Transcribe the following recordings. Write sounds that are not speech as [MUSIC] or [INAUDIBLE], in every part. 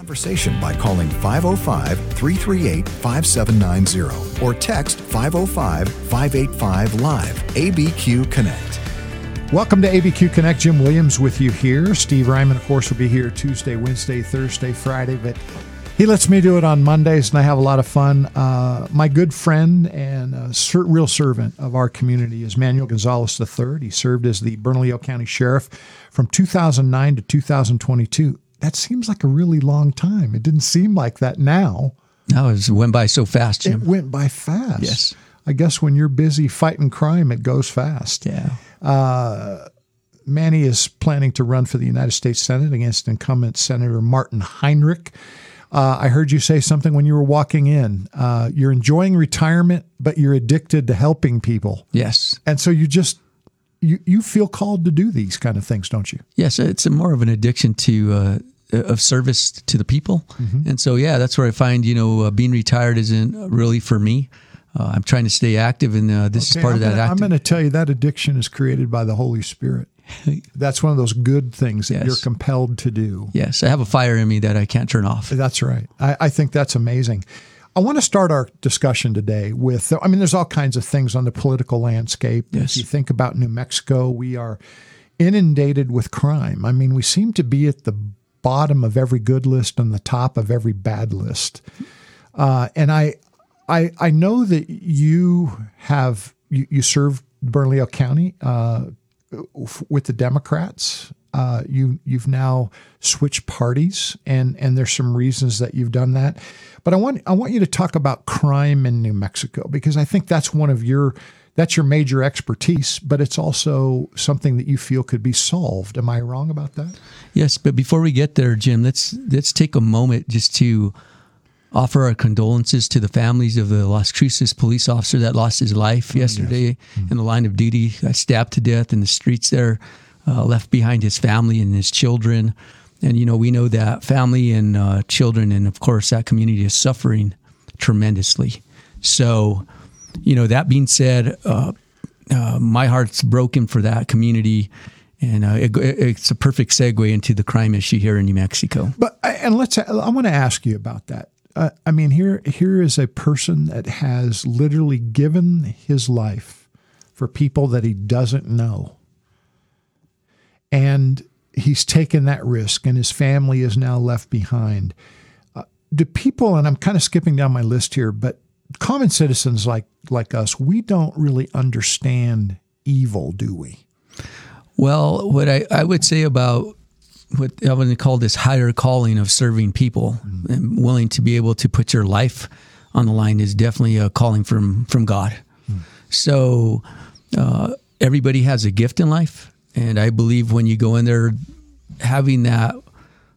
Conversation by calling 505 338 5790 or text 505 585 Live. ABQ Connect. Welcome to ABQ Connect. Jim Williams with you here. Steve Ryman, of course, will be here Tuesday, Wednesday, Thursday, Friday, but he lets me do it on Mondays, and I have a lot of fun. Uh, my good friend and a real servant of our community is Manuel Gonzales III. He served as the Bernalillo County Sheriff from 2009 to 2022. That seems like a really long time. It didn't seem like that now. No, it went by so fast, Jim. It went by fast. Yes. I guess when you're busy fighting crime, it goes fast. Yeah. Uh, Manny is planning to run for the United States Senate against incumbent Senator Martin Heinrich. Uh, I heard you say something when you were walking in. Uh, you're enjoying retirement, but you're addicted to helping people. Yes. And so you just you you feel called to do these kind of things, don't you? Yes, it's more of an addiction to uh, of service to the people, mm-hmm. and so yeah, that's where I find you know uh, being retired isn't really for me. Uh, I'm trying to stay active, and uh, this okay, is part I'm of that. Gonna. I'm going to tell you that addiction is created by the Holy Spirit. [LAUGHS] That's one of those good things that yes. you're compelled to do. Yes, I have a fire in me that I can't turn off. That's right. I, I think that's amazing. I want to start our discussion today with I mean, there's all kinds of things on the political landscape. Yes. If you think about New Mexico, we are inundated with crime. I mean, we seem to be at the bottom of every good list and the top of every bad list. Uh, and I, I, I know that you have you, you served Bernalillo County uh, with the Democrats. Uh, you you've now switched parties, and and there's some reasons that you've done that. But I want I want you to talk about crime in New Mexico because I think that's one of your that's your major expertise, but it's also something that you feel could be solved. Am I wrong about that? Yes, but before we get there, Jim, let's let's take a moment just to offer our condolences to the families of the Las Cruces police officer that lost his life yesterday yes. mm-hmm. in the line of duty, got stabbed to death in the streets there, uh, left behind his family and his children. And, you know, we know that family and uh, children, and of course, that community is suffering tremendously. So, you know, that being said, uh, uh my heart's broken for that community. And uh, it, it's a perfect segue into the crime issue here in New Mexico. But and let's I want to ask you about that uh, I mean, here here is a person that has literally given his life for people that he doesn't know, and he's taken that risk, and his family is now left behind. Uh, do people, and I'm kind of skipping down my list here, but common citizens like like us, we don't really understand evil, do we? Well, what I, I would say about what I would call this higher calling of serving people mm-hmm. and willing to be able to put your life on the line is definitely a calling from from God. Mm-hmm. So uh, everybody has a gift in life, and I believe when you go in there, having that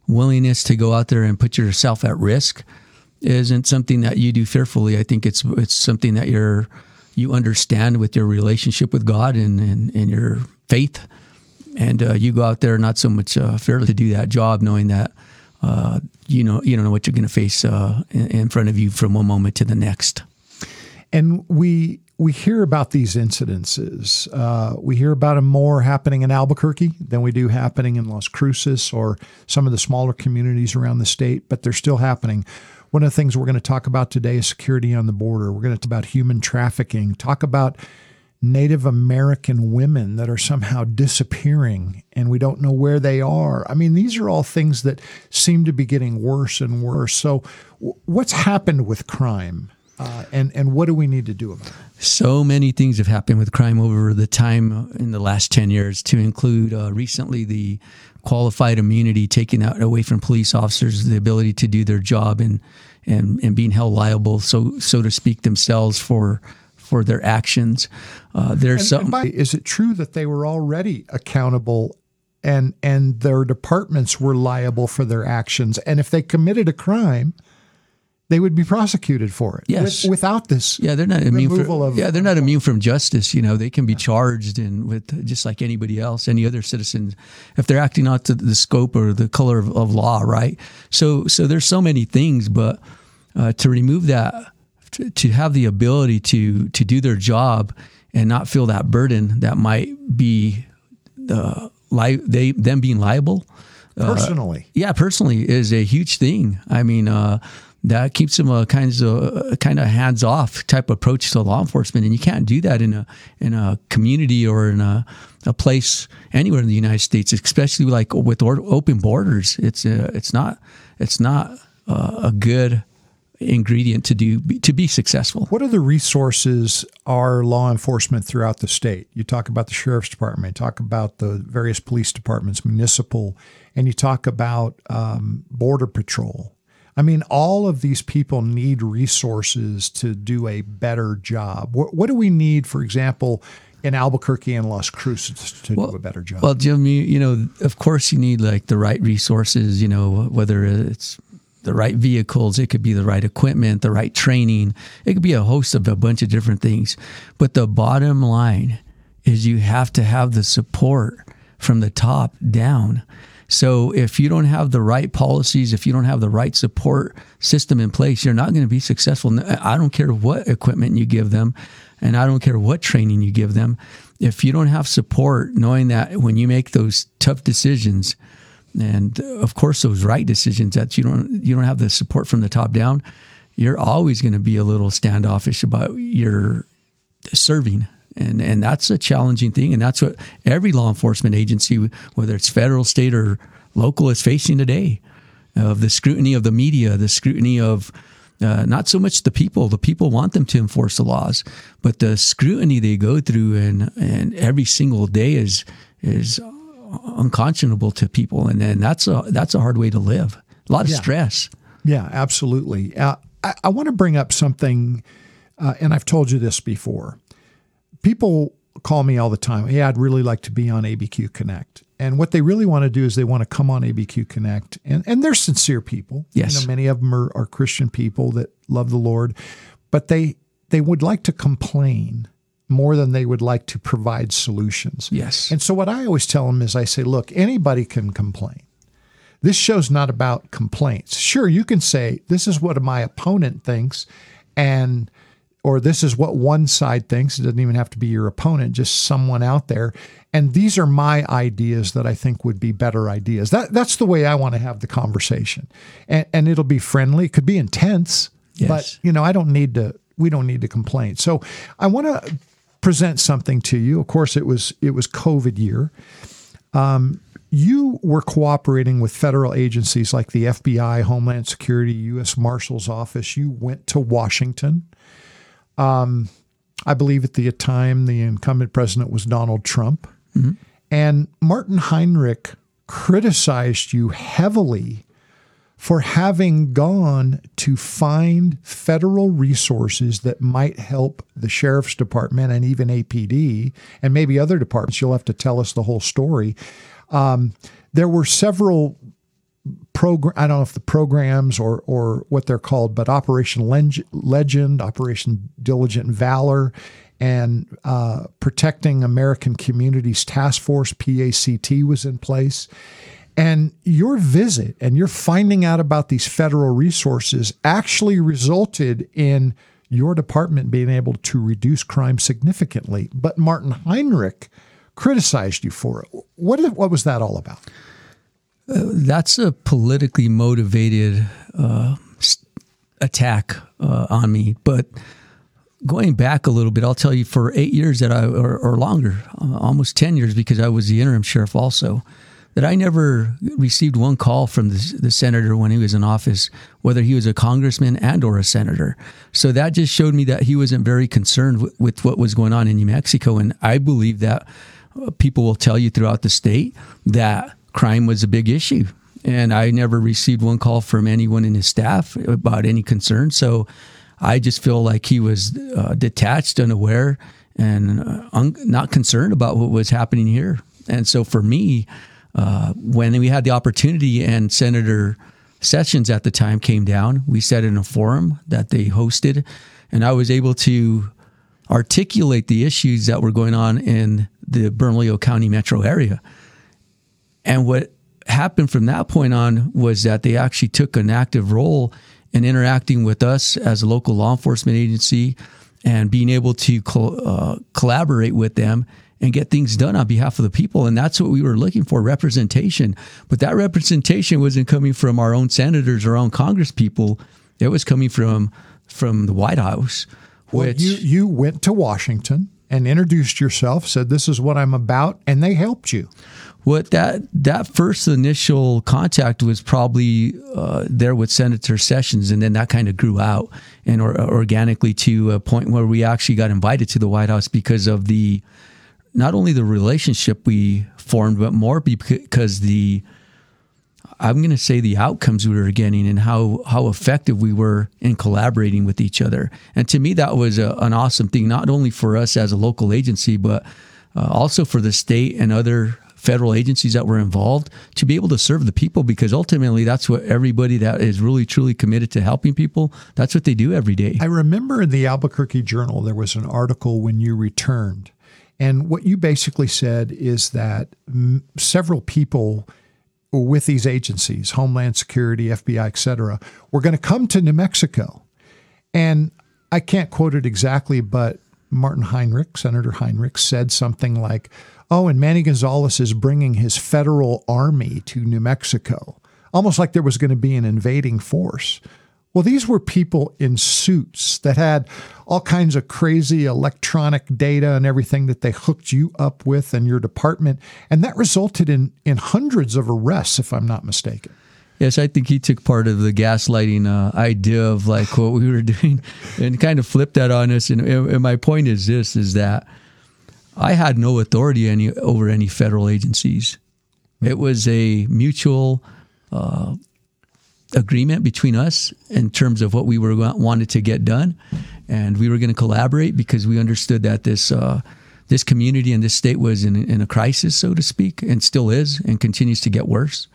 willingness to go out there and put yourself at risk isn't something that you do fearfully. I think it's it's something that you're you understand with your relationship with God and and, and your faith and uh, you go out there not so much uh, to do that job, knowing that uh, you know you don't know what you're going to face uh, in, in, front of you from one moment to the next. And we we hear about these incidences. Uh, we hear about them more happening in Albuquerque than we do happening in Las Cruces or some of the smaller communities around the state, but they're still happening. One of the things we're going to talk about today is security on the border. We're going to talk about human trafficking, talk about Native American women that are somehow disappearing and we don't know where they are. I mean, these are all things that seem to be getting worse and worse. So, what's happened with crime? Uh, and and what do we need to do about it? So many things have happened with crime over the time in the last ten years. To include uh, recently the qualified immunity taken out away from police officers, the ability to do their job and and and being held liable, so so to speak, themselves for for their actions. Uh, there's and, some. And by, is it true that they were already accountable and and their departments were liable for their actions? And if they committed a crime, they would be prosecuted for it. Yes, with, without this. Yeah, they're not immune from. Of, yeah, they're not immune from justice. You know, they can be charged and with just like anybody else, any other citizen, if they're acting out to the scope or the color of, of law, right? So, so there's so many things, but uh, to remove that to, to have the ability to to do their job and not feel that burden that might be the li- they them being liable personally. Uh, yeah, personally is a huge thing. I mean, uh, that keeps them a kinds of kind of hands off type approach to law enforcement, and you can't do that in a in a community or in a, a place anywhere in the United States, especially like with open borders. It's uh, it's not it's not uh, a good ingredient to do to be successful. What other resources are law enforcement throughout the state? You talk about the sheriff's department, you talk about the various police departments, municipal, and you talk about um, border patrol. I mean, all of these people need resources to do a better job. What, what do we need, for example, in Albuquerque and Las Cruces to well, do a better job? Well, Jim, you, you know, of course, you need like the right resources. You know, whether it's the right vehicles, it could be the right equipment, the right training. It could be a host of a bunch of different things. But the bottom line is you have to have the support from the top down. So if you don't have the right policies, if you don't have the right support system in place, you're not going to be successful. I don't care what equipment you give them, and I don't care what training you give them. If you don't have support, knowing that when you make those tough decisions, and of course those right decisions that you don't you don't have the support from the top down, you're always going to be a little standoffish about your serving and and that's a challenging thing. And that's what every law enforcement agency whether it's federal state or local is facing today of the scrutiny of the media the scrutiny of uh, not so much the people. The people want them to enforce the laws but the scrutiny they go through and and every single day is is unconscionable to people. And and that's a that's a hard way to live. A lot of yeah. stress. Yeah absolutely. Uh, I, I want to bring up something uh, and I've told you this before people call me all the time. Hey, I'd really like to be on ABQ Connect. And what they really want to do is they want to come on ABQ Connect. And, and they're sincere people. Yes. You know, many of them are, are Christian people that love the Lord, but they they would like to complain more than they would like to provide solutions. Yes. And so what I always tell them is I say, look, anybody can complain. This show's not about complaints. Sure, you can say, this is what my opponent thinks, and or this is what one side thinks. It doesn't even have to be your opponent, just someone out there. And these are my ideas that I think would be better ideas. That that's the way I want to have the conversation. And, and it'll be friendly. It could be intense, yes. but you know, I don't need to we don't need to complain. So I want to present something to you. Of course, it was it was COVID year. Um, you were cooperating with federal agencies like the FBI, Homeland Security, U.S. Marshal's Office. You went to Washington um, I believe at the time the incumbent president was Donald Trump. Mm-hmm. And Martin Heinrich criticized you heavily for having gone to find federal resources that might help the sheriff's department and even APD and maybe other departments. You'll have to tell us the whole story. Um, there were several program. I don't know if the programs or or what they're called, but Operation Legend, Operation Diligent Valor, and uh, Protecting American Communities Task Force (PACT) was in place. And your visit and your finding out about these federal resources actually resulted in your department being able to reduce crime significantly. But Martin Heinrich criticized you for it. What, what was that all about? That's a politically motivated uh, attack uh, on me. But going back a little bit, I'll tell you for eight years that I, or, or longer, uh, almost 10 years, because I was the interim sheriff also, that I never received one call from the, the senator when he was in office, whether he was a congressman and or a senator. So that just showed me that he wasn't very concerned with what was going on in New Mexico. And I believe that uh, people will tell you throughout the state that crime was a big issue. And I never received one call from anyone in his staff about any concern. So I just feel like he was uh, detached, unaware, and uh, un- not concerned about what was happening here. And so for me, uh, when we had the opportunity and Senator Sessions at the time came down, we sat in a forum that they hosted, and I was able to articulate the issues that were going on in the Bernalillo County metro area. And what happened from that point on was that they actually took an active role in interacting with us as a local law enforcement agency and being able to co- uh, collaborate with them and get things done on behalf of the people. And that's what we were looking for representation. But that representation wasn't coming from our own senators or our own Congress people, it was coming from from the White House. Well, Which you, you went to Washington and introduced yourself, said, This is what I'm about, and they helped you. What that that first initial contact was probably uh, there with Senator Sessions, and then that kind of grew out and or, organically to a point where we actually got invited to the White House because of the not only the relationship we formed, but more because the I'm going to say the outcomes we were getting and how how effective we were in collaborating with each other. And to me, that was a, an awesome thing, not only for us as a local agency, but uh, also for the state and other federal agencies that were involved to be able to serve the people because ultimately that's what everybody that is really truly committed to helping people that's what they do every day I remember in the Albuquerque Journal, there was an article when you returned. And what you basically said is that mm, several people with these agencies, Homeland Security, FBI, et cetera, were going to come to New Mexico. And I can't quote it exactly, but Martin Heinrich, Senator Heinrich, said something like, Oh, and Manny Gonzales is bringing his federal army to New Mexico, almost like there was going to be an invading force. Well, these were people in suits that had all kinds of crazy electronic data and everything that they hooked you up with and your department. And that resulted in, in hundreds of arrests, if I'm not mistaken. Yes, I think he took part of the gaslighting uh, idea of like what we were [LAUGHS] doing and kind of flipped that on us. And, and my point is this: is that I had no authority any over any federal agencies. It was a mutual uh, agreement between us in terms of what we were wanted to get done, and we were going to collaborate because we understood that this. Uh, this community and this state was in, in a crisis, so to speak, and still is, and continues to get worse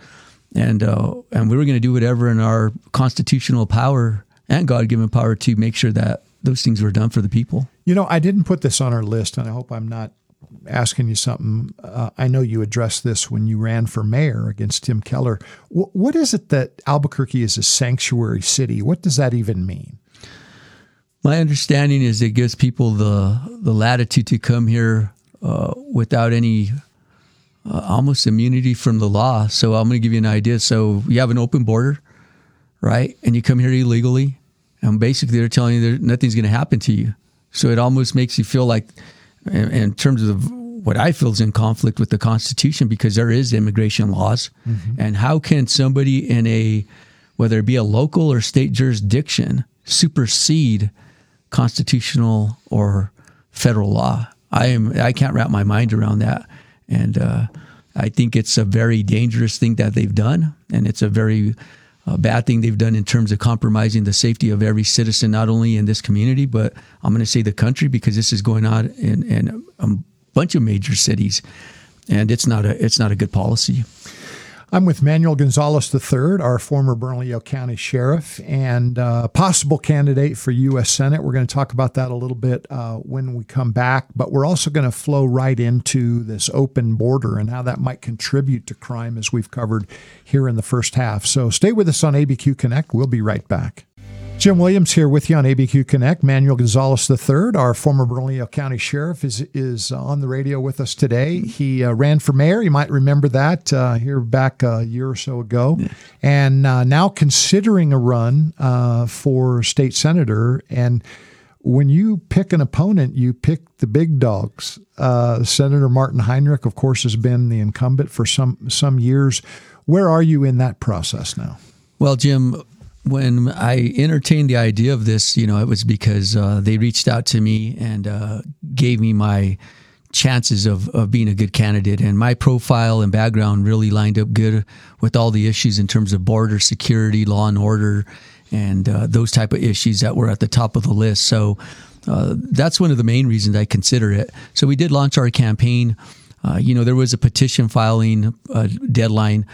and uh, and we were going to do whatever in our constitutional power and God given power to make sure that those things were done for the people. You know, I didn't put this on our list, and I hope I'm not asking you something. Uh, I know you addressed this when you ran for mayor against Tim Keller. W- what is it that Albuquerque is a sanctuary city? What does that even mean? My understanding is it gives people the the latitude to come here uh, without any uh, almost immunity from the law. So I'm going to give you an idea. So you have an open border, right? And you come here illegally, and basically they're telling you nothing's going to happen to you. So it almost makes you feel like, in, in terms of what I feel is in conflict with the Constitution, because there is immigration laws. Mm-hmm. And how can somebody in a, whether it be a local or state jurisdiction, supersede constitutional or federal law? I am I can't wrap my mind around that. And uh, I think it's a very dangerous thing that they've done, and it's a very uh, bad thing they've done in terms of compromising the safety of every citizen, not only in this community, but I'm going to say the country, because this is going on in, in a bunch of major cities, and it's not a it's not a good policy. I'm with Manuel Gonzales III, our former Bernalillo County Sheriff and uh, possible candidate for U.S. Senate. We're going to talk about that a little bit uh, when we come back, but we're also going to flow right into this open border and how that might contribute to crime as we've covered here in the first half. So stay with us on ABQ Connect. We'll be right back. Jim Williams here with you on ABQ Connect. Manuel Gonzales III, our former Bernalillo County Sheriff, is is on the radio with us today. He uh, ran for mayor. You might remember that uh, here back a year or so ago, yeah. and uh, now considering a run uh, for state senator. And when you pick an opponent, you pick the big dogs. Uh, senator Martin Heinrich, of course, has been the incumbent for some some years. Where are you in that process now? Well, Jim, when I entertained the idea of this, you know, it was because uh, they reached out to me and uh, gave me my chances of, of being a good candidate. And my profile and background really lined up good with all the issues in terms of border security, law and order, and uh, those type of issues that were at the top of the list. So uh, that's one of the main reasons I consider it. So we did launch our campaign. Uh, you know, there was a petition filing uh, deadline.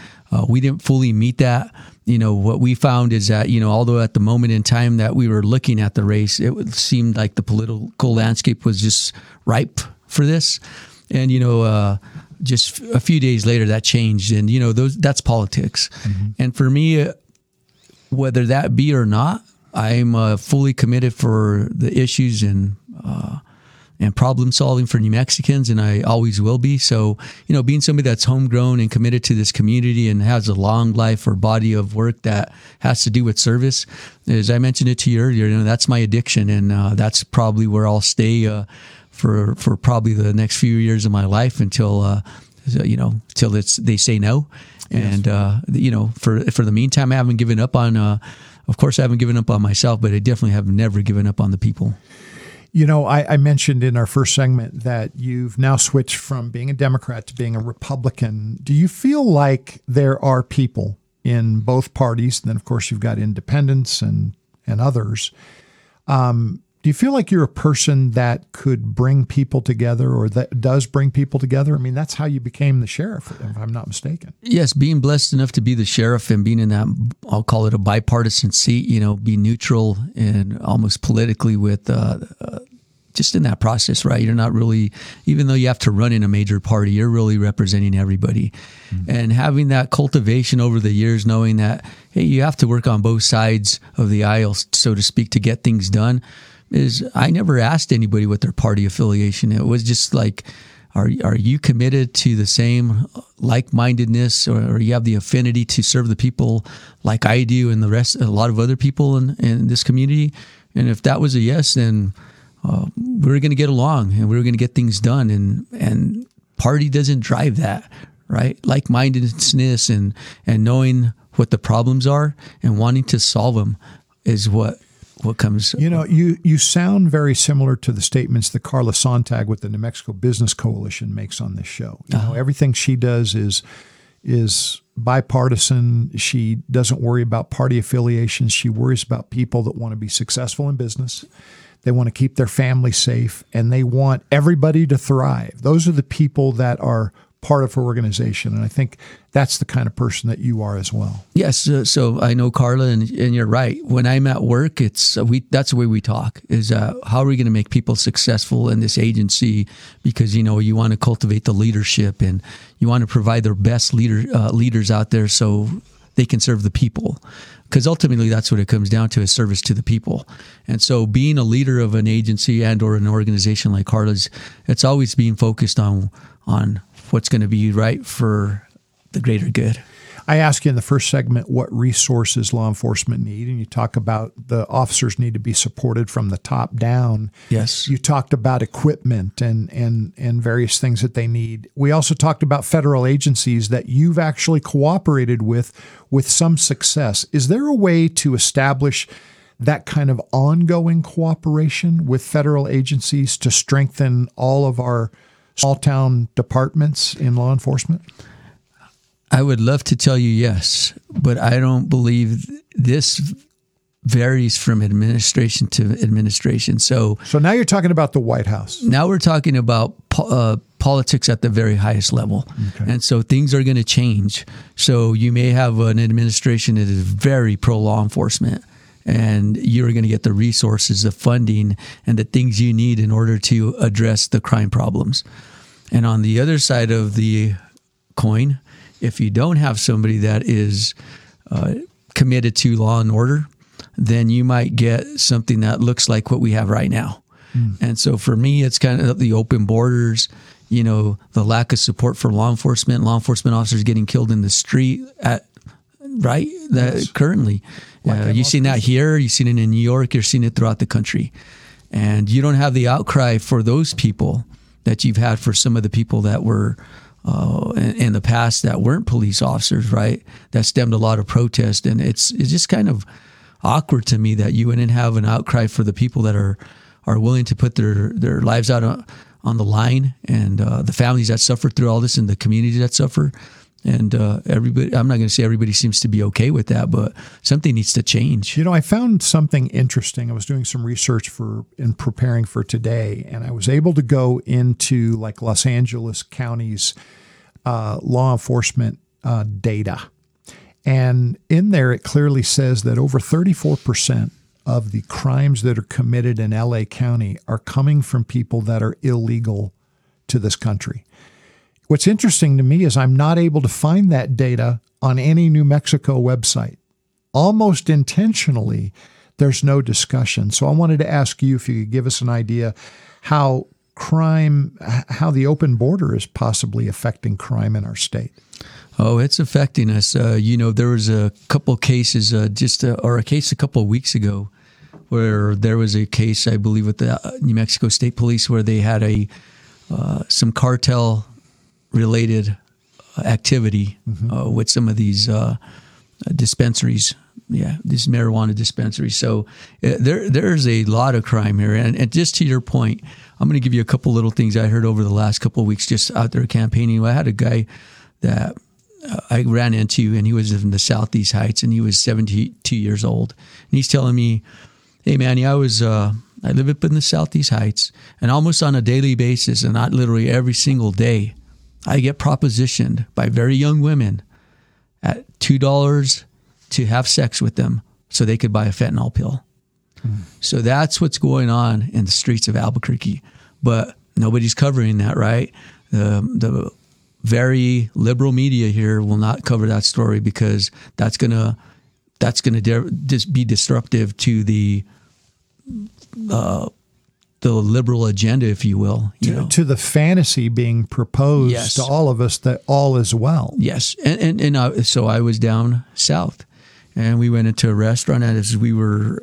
We didn't fully meet that you know, what we found is that, you know, although at the moment in time that we were looking at the race, it seemed like the political landscape was just ripe for this. And, you know, uh, just a few days later that changed. And, you know, those that's politics. Mm-hmm. And for me, uh, whether that be or not, I'm uh, fully committed for the issues and uh, and problem solving for New Mexicans, and I always will be. So, you know, being somebody that's homegrown and committed to this community and has a long life or body of work that has to do with service, as I mentioned it to you earlier, you know, that's my addiction, and uh, that's probably where I'll stay uh, for for probably the next few years of my life until uh, you know till it's they say no. Yes. And uh, you know, for for the meantime, I haven't given up on. Uh, of course, I haven't given up on myself, but I definitely have never given up on the people. You know, I, I, mentioned in our first segment that you've now switched from being a Democrat to being a Republican. Do you feel like there are people in both parties? and Then, of course, you've got independents and and others. Um, do you feel like you're a person that could bring people together or that does bring people together? I mean, that's how you became the sheriff, if I'm not mistaken. Yes, being blessed enough to be the sheriff and being in that, I'll call it a bipartisan seat, you know, be neutral and almost politically with, uh, uh, just in that process, right? You're not really, even though you have to run in a major party, you're really representing everybody. Mm-hmm. And having that cultivation over the years, knowing that, hey, you have to work on both sides of the aisle, so to speak, to get things done is I never asked anybody what their party affiliation. It was just like, are are you committed to the same like mindedness, or, or, you have the affinity to serve the people like I do and the rest, a lot of other people in, in this community? And if that was a yes, then uh, we are going to get along and we are going to get things done. And and party doesn't drive that, right? Like mindedness and and knowing what the problems are and wanting to solve them is what what comes. You know, you you sound very similar to the statements that Carla Sonntag with the New Mexico Business Coalition makes on this show. You uh-huh. know, everything she does is is bipartisan. She doesn't worry about party affiliations. She worries about people that want to be successful in business. They want to keep their family safe and they want everybody to thrive. Those are the people that are part of her organization. And I think that's the kind of person that you are as well. Yes. Uh, so I know Carla, and, and, you're right. When I'm at work, it's uh, we. That's the way we talk. Is uh, how are we going to make people successful in this agency? Because you know you want to cultivate the leadership, and you want to provide their best leader uh, leaders out there, so they can serve the people because ultimately that's what it comes down to is service to the people and so being a leader of an agency and or an organization like carla's it's always being focused on on what's going to be right for the greater good. I asked you in the first segment what resources law enforcement need, and you talk about the officers need to be supported from the top down. Yes. You talked about equipment and and and various things that they need. We also talked about federal agencies that you've actually cooperated with with some success. Is there a way to establish that kind of ongoing cooperation with federal agencies to strengthen all of our small town departments in law enforcement? I would love to tell you yes, but I don't believe this varies from administration to administration. So, so now you're talking about the White House. Now we're talking about uh, politics at the very highest level, okay. and so things are going to change. So you may have an administration that is very pro law enforcement, and you're going to get the resources, the funding, and the things you need in order to address the crime problems. And on the other side of the coin, if you don't have somebody that is uh, committed to law and order, then you might get something that looks like what we have right now. Mm. And so for me, it's kind of the open borders, you know, the lack of support for law enforcement, law enforcement officers getting killed in the street at right that yes. currently uh, you've seen that here? You've seen it in new york? You're seeing it throughout the country. And you don't have the outcry for those people that you've had for some of the people that were uh, in, in, the past that weren't police officers right? That stemmed a lot of protest. And it's it's just kind of awkward to me that you wouldn't have an outcry for the people that are are willing to put their their lives out on, on the line and uh, the families that suffer through all this and the communities that suffer and uh, everybody i'm not going to say everybody seems to be okay with that but something needs to change. You know i found something interesting. I was doing some research for in preparing for today and i was able to go into like los angeles county's uh, law enforcement uh, data. And in there it clearly says that over 34% of the crimes that are committed in la county are coming from people that are illegal to this country What's interesting to me is I'm not able to find that data on any New Mexico website. Almost intentionally, there's no discussion. So I wanted to ask you if you could give us an idea how crime, how the open border is possibly affecting crime in our state. Oh, it's affecting us. Uh, you know, there was a couple cases, uh, just uh, or a case a couple of weeks ago, where there was a case, I believe, with the uh, New Mexico State Police, where they had a uh, some cartel related activity mm-hmm. with some of these dispensaries. Yeah, these marijuana dispensaries. So there, there's a lot of crime here, and, and just to your point, I'm going to give you a couple little things I heard over the last couple of weeks just out there campaigning. I had a guy that I ran into, and he was in the Southeast Heights, and he was 72 years old. And he's telling me, "Hey, Manny, I was uh, I live up in the Southeast Heights, and almost on a daily basis, and not literally every single day, I get propositioned by very young women at two dollars to have sex with them so they could buy a fentanyl pill." Mm. So that's what's going on in the streets of Albuquerque, but nobody's covering that, right? The the very liberal media here will not cover that story because that's gonna that's gonna de- just be disruptive to the uh, the liberal agenda, if you will. You to, to, the fantasy being proposed yes. to all of us that all is well. Yes, and and, and uh, so I was down south, and we went into a restaurant, and as we were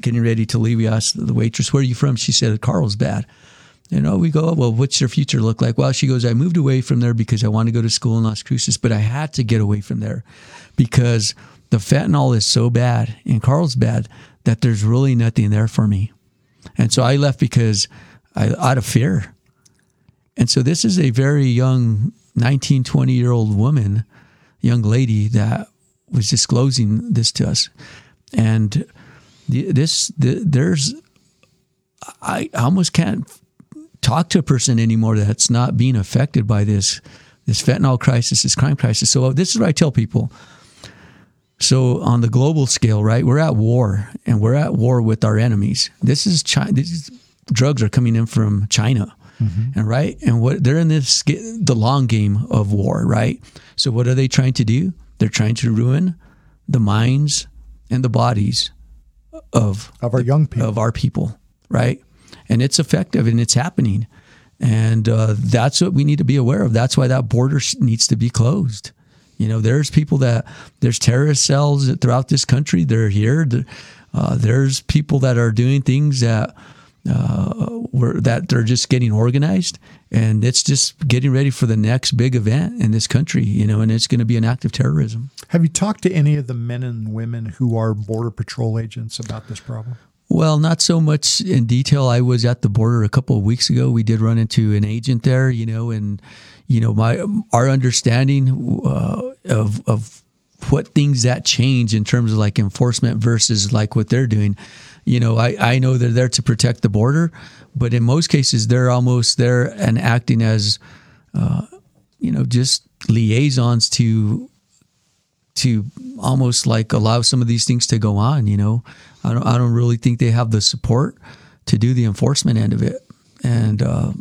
getting ready to leave, we asked the waitress, "Where are you from?" She said, "Carlsbad." You know, we go, well, what's your future look like? Well, she goes, I moved away from there because I want to go to school in Las Cruces, but I had to get away from there because the fentanyl is so bad in Carlsbad that there's really nothing there for me. And so I left because I, out of fear. And so this is a very young 19, 20 year old woman, young lady that was disclosing this to us. And this, the, there's, I almost can't talk to a person anymore that's not being affected by this this fentanyl crisis, this crime crisis. So this is what I tell people. So on the global scale, right, we're at war, and we're at war with our enemies. This is China. These drugs are coming in from China, mm-hmm. and right, and what they're in this the long game of war, right. So what are they trying to do? They're trying to ruin the minds and the bodies of of our young people, of our people, right and it's effective and it's happening. And uh, that's what we need to be aware of. That's why that border needs to be closed. You know, there's people that there's terrorist cells throughout this country. They're here. Uh, there's people that are doing things that uh, were that they're just getting organized, and it's just getting ready for the next big event in this country. You know, and it's going to be an act of terrorism. Have you talked to any of the men and women who are border patrol agents about this problem? Well, not so much in detail. I was at the border a couple of weeks ago. We did run into an agent there, you know, and you know, my our understanding uh, of of what things that change in terms of like enforcement versus like what they're doing. You know, I, I know they're there to protect the border, but in most cases they're almost there and acting as, uh, you know, just liaisons to to almost like allow some of these things to go on. You know, I don't, I don't really think they have the support to do the enforcement end of it, and uh,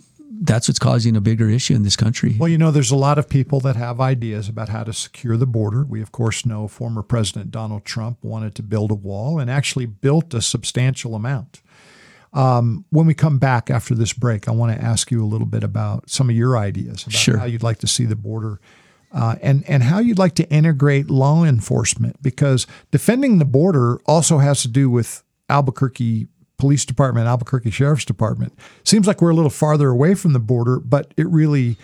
that's what's causing a bigger issue in this country. Well, you know, there's a lot of people that have ideas about how to secure the border. We, of course, know former President Donald Trump wanted to build a wall and actually built a substantial amount. Um, when we come back after this break, I want to ask you a little bit about some of your ideas about sure. how you'd like to see the border uh, and and how you'd like to integrate law enforcement because defending the border also has to do with Albuquerque Police Department, Albuquerque Sheriff's Department. Seems like we're a little farther away from the border, but it really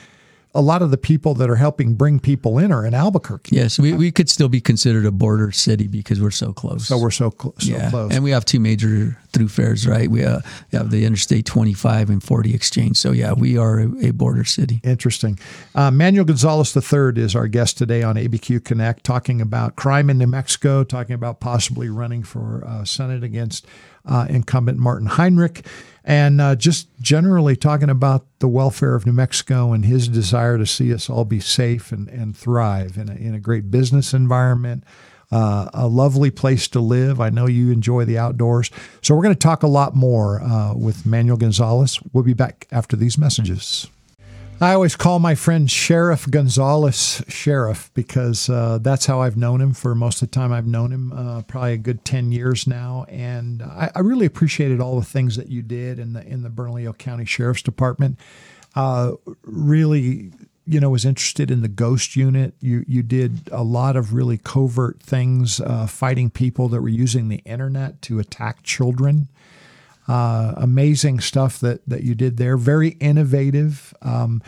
a lot of the people that are helping bring people in are in Albuquerque. Yes, we, we could still be considered a border city because we're so close. So we're so, cl- so yeah. close. And we have two major thoroughfares, right? We, uh, we have the Interstate 25 and 40 exchange. So, yeah, we are a, a border city. Interesting. Uh, Manuel Gonzales III is our guest today on ABQ Connect, talking about crime in New Mexico, talking about possibly running for uh, Senate against uh, incumbent Martin Heinrich and uh, just generally talking about the welfare of New Mexico and his desire to see us all be safe and, and thrive in a, in a great business environment. Uh, a lovely place to live. I know you enjoy the outdoors. So, we're going to talk a lot more uh, with Manuel Gonzales. We'll be back after these messages. I always call my friend Sheriff Gonzales Sheriff because uh, that's how I've known him for most of the time I've known him, uh, probably a good 10 years now. And I, I, really appreciated all the things that you did in the, in the Bernalillo County Sheriff's Department. Uh, really, you know, was interested in the ghost unit. You, you did a lot of really covert things, uh, fighting people that were using the internet to attack children. Uh, amazing stuff that that you did there. Very innovative. Um,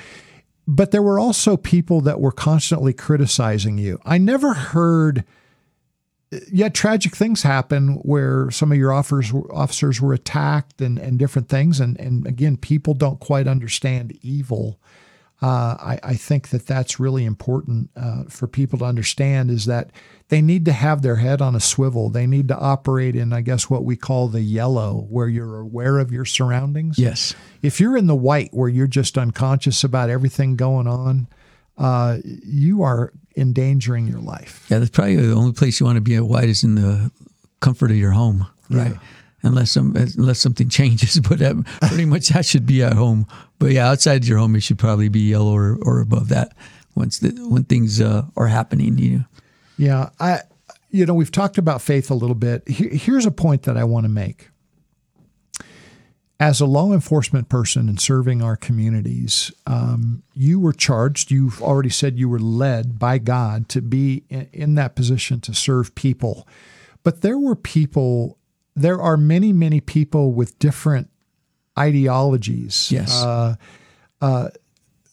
but there were also people that were constantly criticizing you. I never heard. Yet tragic things happen where some of your offers, officers were attacked and, and different things. And, and again, people don't quite understand evil uh, I, I, think that that's really important uh, for people to understand is that they need to have their head on a swivel. They need to operate in, I guess, what we call the yellow, where you're aware of your surroundings. Yes. If you're in the white, where you're just unconscious about everything going on, uh, you are endangering your life. Yeah, that's probably the only place you want to be at white is in the comfort of your home. Right. Yeah unless some unless something [LAUGHS] changes. But that, pretty much that should be at home. But yeah, outside your home, it should probably be yellow or, or above that once the, when things uh, are happening. You know. Yeah, I you know we've talked about faith a little bit. here's a point that I want to make. As a law enforcement person and serving our communities, um, you were charged. You've already said you were led by God to be in that position to serve people. But there were people there are many, many people with different ideologies. Yes. Uh, uh,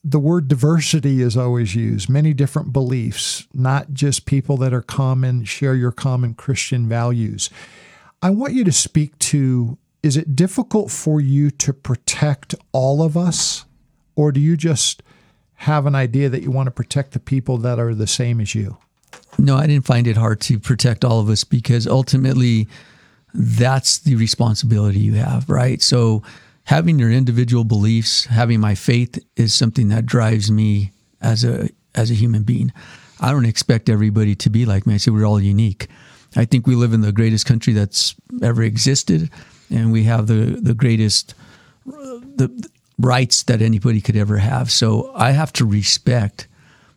the word diversity is always used, many different beliefs, not just people that are common, share your common Christian values. I want you to speak to is it difficult for you to protect all of us, or do you just have an idea that you want to protect the people that are the same as you? No, I didn't find it hard to protect all of us because ultimately, that's the responsibility you have, right? So having your individual beliefs, having my faith is something that drives me as a as a human being. I don't expect everybody to be like me. I say we're all unique. I think we live in the greatest country that's ever existed, and we have the the greatest the rights that anybody could ever have. So I have to respect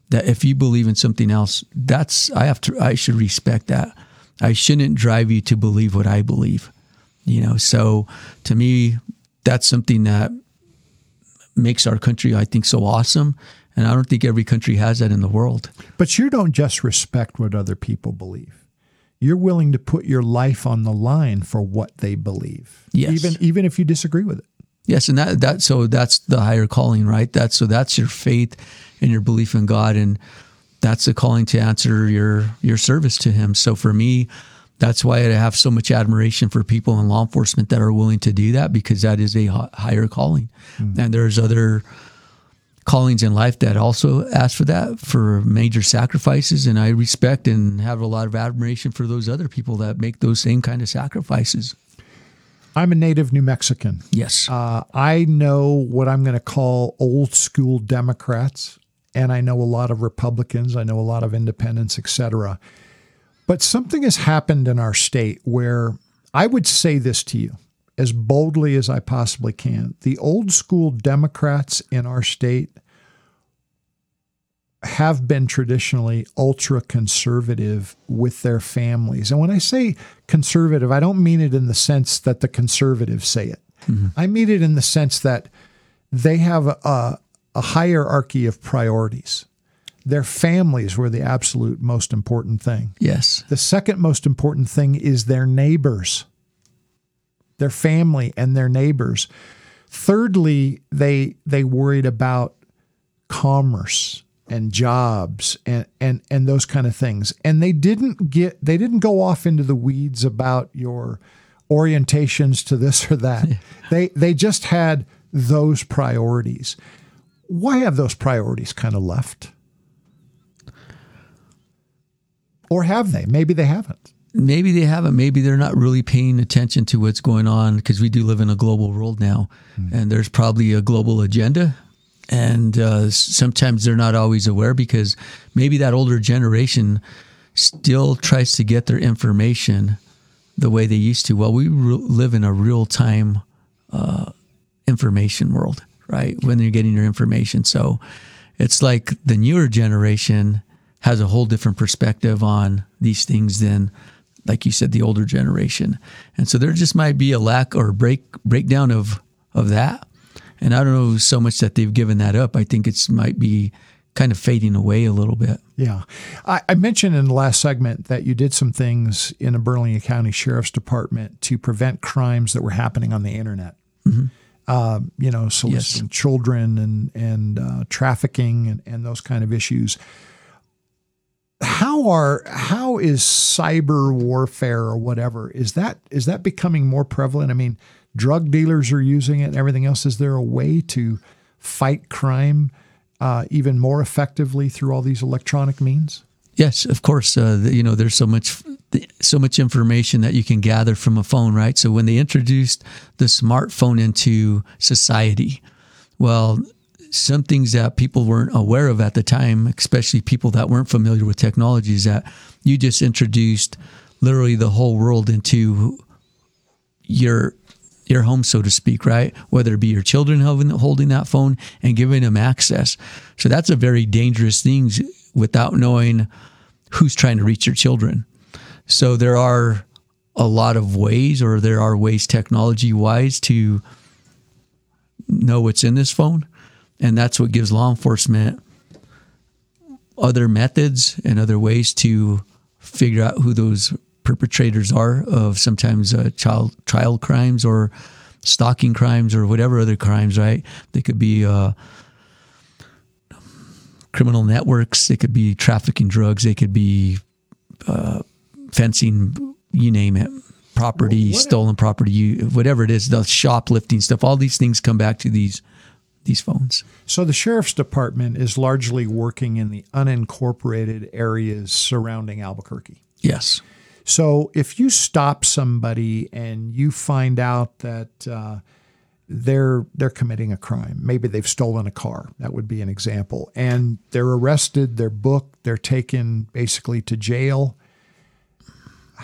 that if you believe in something else, that's I have to I should respect that. I shouldn't drive you to believe what I believe. You know, so to me, that's something that makes our country, I think, so awesome. And I don't think every country has that in the world. But you don't just respect what other people believe. You're willing to put your life on the line for what they believe. Yes. Even even if you disagree with it. Yes, and that that so that's the higher calling, right? That's so that's your faith and your belief in God. And that's a calling to answer your your service to him. So for me, that's why I have so much admiration for people in law enforcement that are willing to do that because that is a higher calling. Mm-hmm. And there's other callings in life that also ask for that for major sacrifices and I respect and have a lot of admiration for those other people that make those same kind of sacrifices. I'm a native New Mexican. Yes. Uh, I know what I'm going to call old school Democrats and I know a lot of Republicans, I know a lot of independents, etc. But something has happened in our state where I would say this to you as boldly as I possibly can. The old school Democrats in our state have been traditionally ultra conservative with their families. And when I say conservative, I don't mean it in the sense that the conservatives say it. Mm-hmm. I mean it in the sense that they have a, a hierarchy of priorities. Their families were the absolute most important thing. Yes. The second most important thing is their neighbors, their family and their neighbors. Thirdly, they they worried about commerce and jobs and, and and those kind of things. And they didn't get they didn't go off into the weeds about your orientations to this or that. [LAUGHS] they they just had those priorities why have those priorities kind of left? Or have they? Maybe they haven't. Maybe they haven't. Maybe they're not really paying attention to what's going on because we do live in a global world now, mm. and there's probably a global agenda. And uh, sometimes they're not always aware because maybe that older generation still tries to get their information the way they used to. Well, we re- live in a real time uh, information world right? When you're getting your information. So it's like the newer generation has a whole different perspective on these things than like you said the older generation and so there just might be a lack or break breakdown of of that and i don't know so much that they've given that up i think it's might be kind of fading away a little bit yeah i, I mentioned in the last segment that you did some things in the Bernalillo county sheriff's department to prevent crimes that were happening on the internet mm-hmm. Uh, you know soliciting yes. children and and uh, trafficking and, and those kind of issues how are how is cyber warfare or whatever is that is that becoming more prevalent? I mean, drug dealers are using it and everything else. Is there a way to fight crime uh, even more effectively through all these electronic means? Yes, of course. Uh, you know, there's so much so much information that you can gather from a phone, right? So when they introduced the smartphone into society, well, some things that people weren't aware of at the time, especially people that weren't familiar with technology, is that you just introduced literally the whole world into your your home, so to speak, right? Whether it be your children holding that phone and giving them access. So that's a very dangerous thing without knowing who's trying to reach your children. So there are a lot of ways, or there are ways technology wise to know what's in this phone. And that's what gives law enforcement other methods and other ways to figure out who those perpetrators are of sometimes uh, child child crimes or stalking crimes or whatever other crimes. Right? They could be uh, criminal networks. They could be trafficking drugs. They could be uh, fencing. You name it. Property, stolen property, whatever it is, the shoplifting stuff. All these things come back to these these phones. So the sheriff's department is largely working in the unincorporated areas surrounding Albuquerque. Yes. So if you stop somebody and you find out that uh, they're they're committing a crime, maybe they've stolen a car, that would be an example, and they're arrested, they're booked, they're taken basically to jail.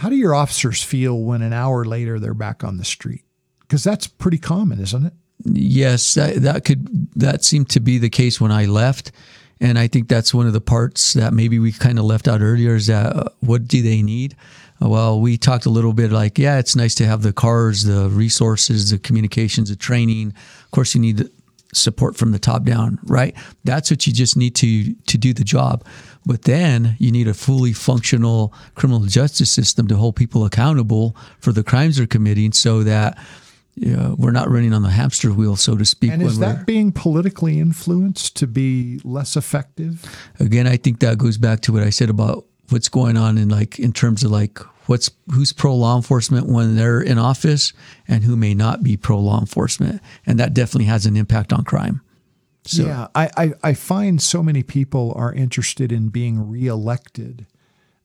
How do your officers feel when an hour later they're back on the street? Because that's pretty common, isn't it? yes, that, that could that seemed to be the case when I left, and I think that's one of the parts that maybe we kind of left out earlier is that uh, what do they need? Uh, well, we talked a little bit like, yeah, it's nice to have the cars, the resources, the communications, the training. Of course, you need support from the top down, right? That's what you just need to to do the job. But then you need a fully functional criminal justice system to hold people accountable for the crimes they're committing, so that yeah, we're not running on the hamster wheel, so to speak. And is that being politically influenced to be less effective? Again, I think that goes back to what I said about what's going on in like in terms of like what's who's pro law enforcement when they're in office and who may not be pro law enforcement, and that definitely has an impact on crime. So. Yeah, I, I, I find so many people are interested in being reelected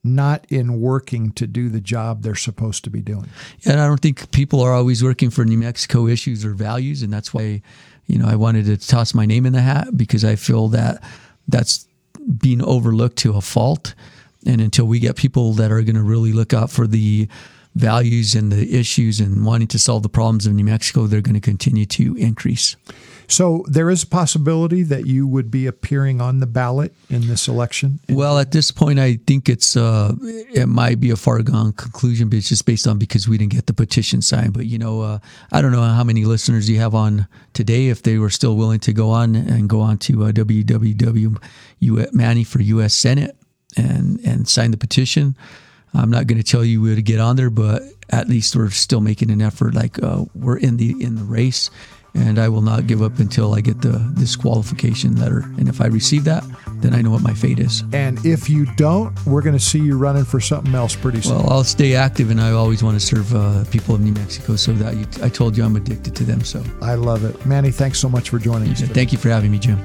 not in working to do the job they're supposed to be doing. And I don't think people are always working for New Mexico issues or values, and that's why, you know, I wanted to toss my name in the hat because I feel that that's being overlooked to a fault. And until we get people that are going to really look out for the values and the issues and wanting to solve the problems of New Mexico, they're going to continue to increase. So there is a possibility that you would be appearing on the ballot in this election. Well, at this point, I think it's uh, it might be a far gone conclusion, but it's just based on because we didn't get the petition signed. But you know, uh, I don't know how many listeners you have on today. If they were still willing to go on and go on to uh, www. Manny for U.S. Senate and and sign the petition. I'm not going to tell you where to get on there, but at least we're still making an effort. Like uh, we're in the in the race, and I will not give up until I get the disqualification letter. And if I receive that, then I know what my fate is. And if you don't, we're going to see you running for something else pretty soon. Well, I'll stay active, and I always want to serve uh, people of New Mexico. So that you, I told you I'm addicted to them. So I love it, Manny. Thanks so much for joining us. Thank you for having me, Jim.